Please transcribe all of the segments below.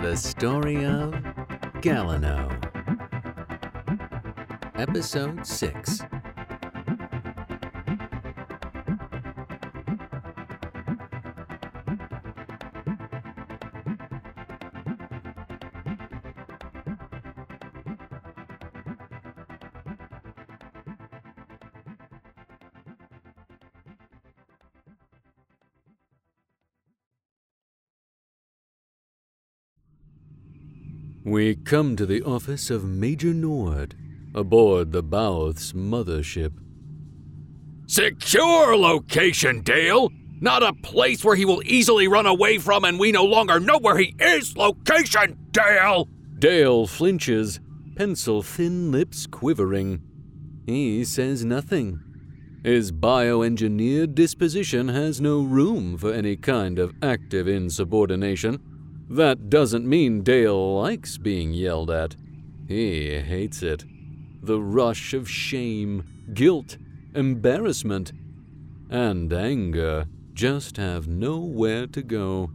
The story of Galliano. Episode 6. We come to the office of Major Nord aboard the Bowth's mothership. Secure location, Dale! Not a place where he will easily run away from and we no longer know where he is! Location, Dale! Dale flinches, pencil thin lips quivering. He says nothing. His bioengineered disposition has no room for any kind of active insubordination. That doesn't mean Dale likes being yelled at. He hates it. The rush of shame, guilt, embarrassment, and anger just have nowhere to go.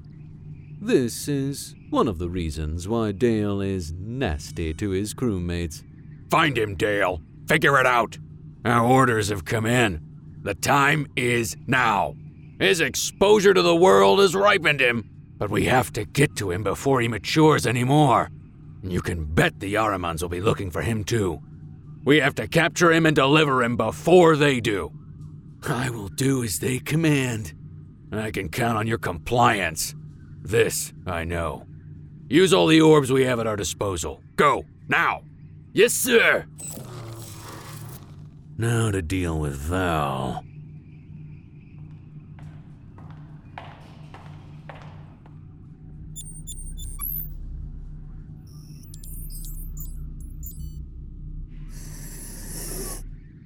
This is one of the reasons why Dale is nasty to his crewmates. Find him, Dale. Figure it out. Our orders have come in. The time is now. His exposure to the world has ripened him, but we have to get to him before he matures anymore. You can bet the Yaramans will be looking for him too. We have to capture him and deliver him before they do. I will do as they command. I can count on your compliance. This I know. Use all the orbs we have at our disposal. Go, now! Yes, sir! Now to deal with Val.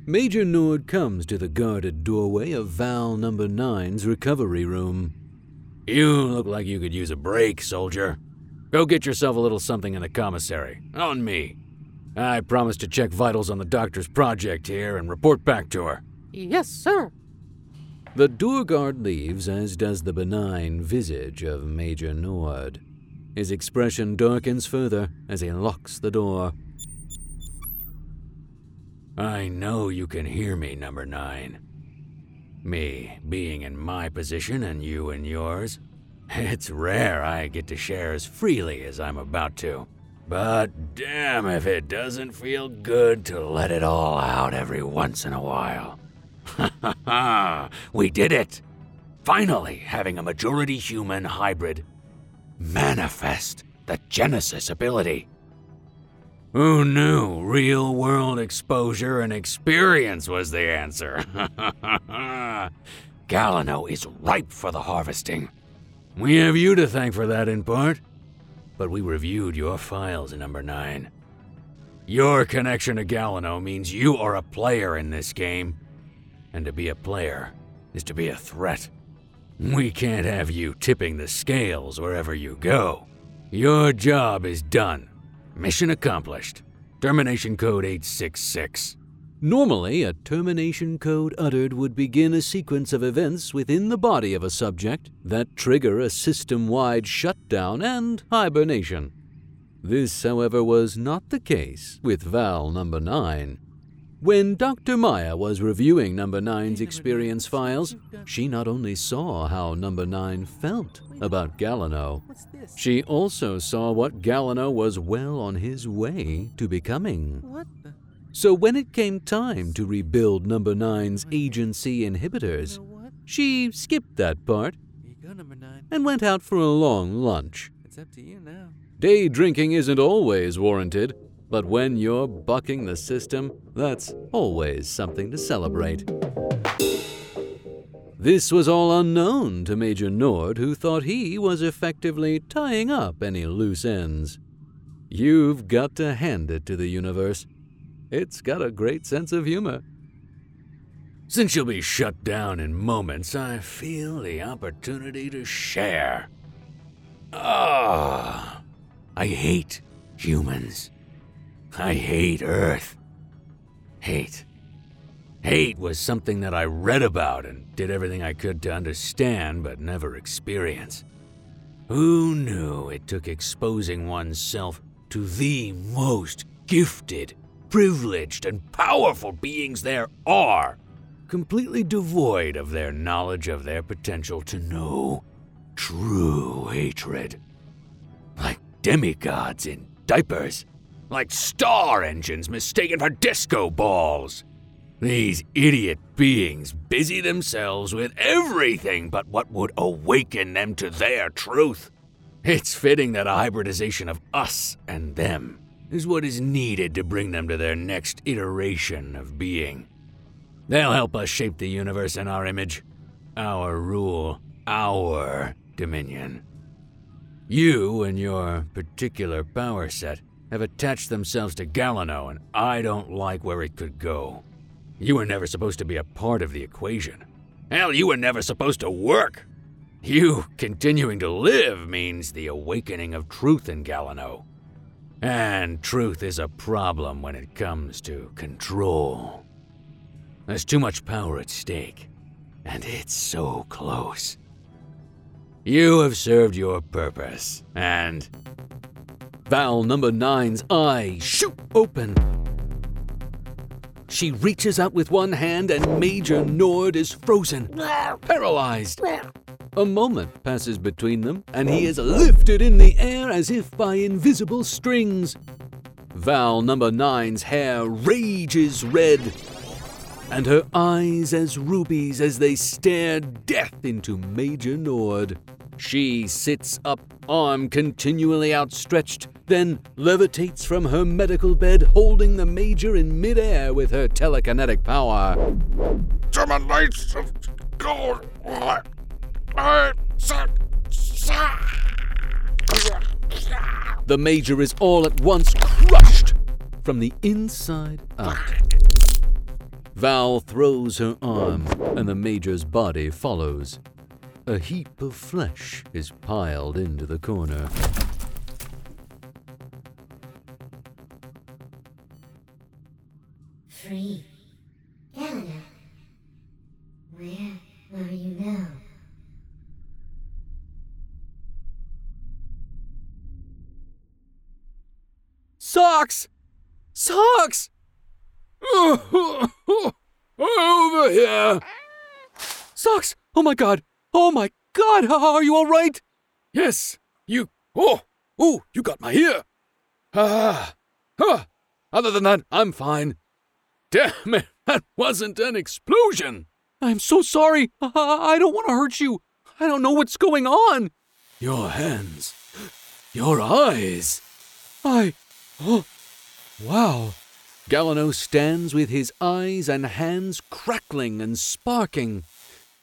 Major Nord comes to the guarded doorway of Val Number 9's recovery room. You look like you could use a break, soldier. Go get yourself a little something in the commissary. On me. I promise to check vitals on the doctor's project here and report back to her. Yes, sir. The door guard leaves, as does the benign visage of Major Nord. His expression darkens further as he locks the door. I know you can hear me, number nine. Me being in my position and you in yours, it's rare I get to share as freely as I'm about to. But damn if it doesn't feel good to let it all out every once in a while. Ha ha ha! We did it! Finally, having a majority human hybrid manifest the Genesis ability. Who knew real world exposure and experience was the answer? Galliano is ripe for the harvesting. We have you to thank for that in part, but we reviewed your files in number 9. Your connection to Galliano means you are a player in this game, and to be a player is to be a threat. We can't have you tipping the scales wherever you go. Your job is done. Mission accomplished. Termination code 866. Normally, a termination code uttered would begin a sequence of events within the body of a subject that trigger a system wide shutdown and hibernation. This, however, was not the case with Val number 9. When Dr. Maya was reviewing number 9's experience files, she not only saw how number 9 felt about Galliano, she also saw what Galliano was well on his way to becoming. So when it came time to rebuild number 9's agency inhibitors, she skipped that part and went out for a long lunch. It's up to you now. Day drinking isn't always warranted, but when you're bucking the system, that's always something to celebrate. This was all unknown to Major Nord, who thought he was effectively tying up any loose ends. You've got to hand it to the universe. It's got a great sense of humor. Since you'll be shut down in moments, I feel the opportunity to share. Ah, I hate humans. I hate Earth. Hate. Hate was something that I read about and did everything I could to understand but never experience. Who knew it took exposing oneself to the most gifted, privileged, and powerful beings there are, completely devoid of their knowledge of their potential to know true hatred? Like demigods in diapers, like star engines mistaken for disco balls. These idiot beings busy themselves with everything but what would awaken them to their truth. It's fitting that a hybridization of us and them is what is needed to bring them to their next iteration of being. They'll help us shape the universe in our image, our rule, our dominion. You and your particular power set have attached themselves to Galliano, and I don't like where it could go. You were never supposed to be a part of the equation. Hell, you were never supposed to work. You continuing to live means the awakening of truth in Galliano. And truth is a problem when it comes to control. There's too much power at stake, and it's so close. You have served your purpose, and. Val number nine's eyes shoot open. She reaches out with one hand, and Major Nord is frozen, paralyzed. A moment passes between them, and he is lifted in the air as if by invisible strings. Val number nine's hair rages red, and her eyes as rubies as they stare death into Major Nord. She sits up, arm continually outstretched, then levitates from her medical bed, holding the Major in midair with her telekinetic power. Terminates of gold. The Major is all at once crushed from the inside out. Val throws her arm, and the Major's body follows. A heap of flesh is piled into the corner. Free. Canada. Where are you now? Socks! Socks! Over here. Socks! Oh my god! Oh my god! Are you alright? Yes, you. Oh, oh, you got my ear. Ah, ah. Other than that, I'm fine. Damn it, that wasn't an explosion. I'm so sorry. I, I don't want to hurt you. I don't know what's going on. Your hands, your eyes. I. Oh. Wow. Galliano stands with his eyes and hands crackling and sparking,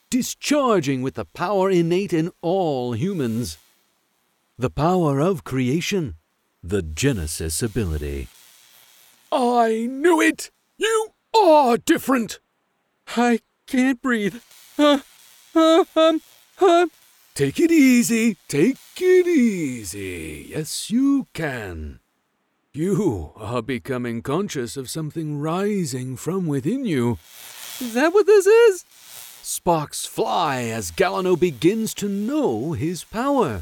discharging with the power innate in all humans. The power of creation, the Genesis ability. I knew it. You are different. I can't breathe. Uh, uh, um, uh. Take it easy. Take it easy. Yes, you can. You are becoming conscious of something rising from within you. Is that what this is? Sparks fly as Galliano begins to know his power.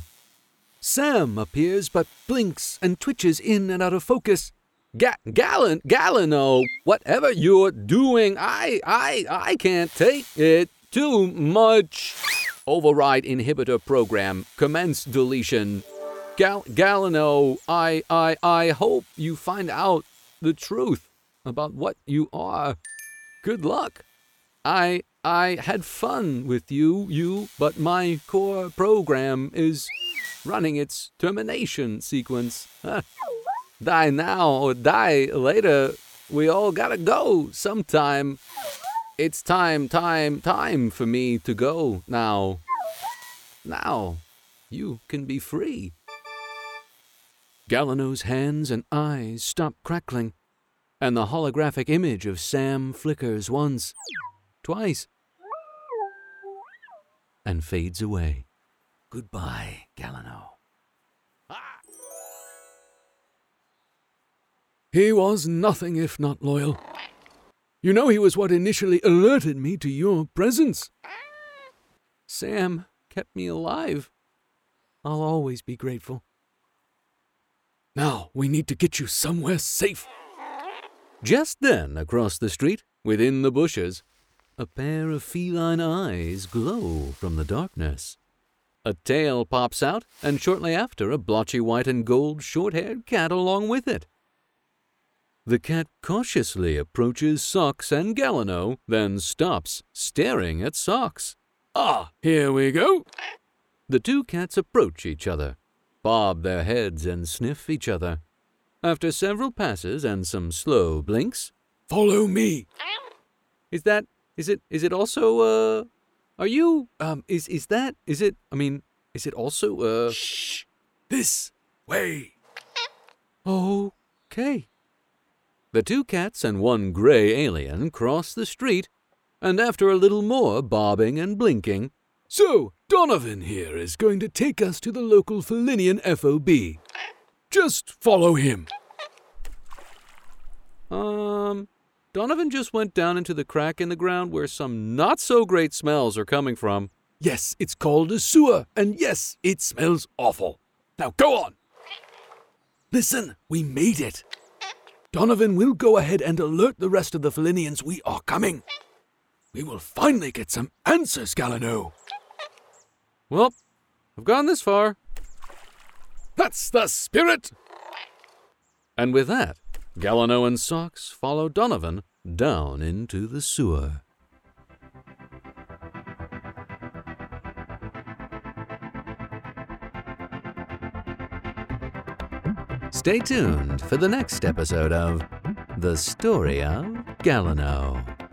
Sam appears but blinks and twitches in and out of focus. Ga- Gallan, Gallino, whatever you're doing, I, I, I can't take it too much. Override inhibitor program. Commence deletion. Gal- Gallino, I, I, I hope you find out the truth about what you are. Good luck. I, I had fun with you, you, but my core program is running its termination sequence. die now or die later. We all gotta go sometime. It's time, time, time for me to go now. Now, you can be free. Galliano's hands and eyes stop crackling, and the holographic image of Sam flickers once, twice, and fades away. Goodbye, Gallino. He was nothing if not loyal. You know, he was what initially alerted me to your presence. Sam kept me alive. I'll always be grateful. Now we need to get you somewhere safe. Just then, across the street, within the bushes, a pair of feline eyes glow from the darkness. A tail pops out, and shortly after, a blotchy white and gold short haired cat along with it. The cat cautiously approaches Socks and Galliano, then stops, staring at Socks. Ah, here we go. The two cats approach each other, bob their heads, and sniff each other. After several passes and some slow blinks, Follow me. is that is it is it also uh are you um is is that is it I mean is it also uh Shh. This way. okay. The two cats and one gray alien cross the street, and after a little more bobbing and blinking, So, Donovan here is going to take us to the local Felinian FOB. Just follow him. um Donovan just went down into the crack in the ground where some not so great smells are coming from. Yes, it's called a sewer, and yes, it smells awful. Now go on. Listen, we made it. Donovan will go ahead and alert the rest of the Felinians we are coming. We will finally get some answers, Galliano. Well, I've gone this far. That's the spirit. And with that, Galliano and Socks follow Donovan down into the sewer. Stay tuned for the next episode of The Story of Galliano.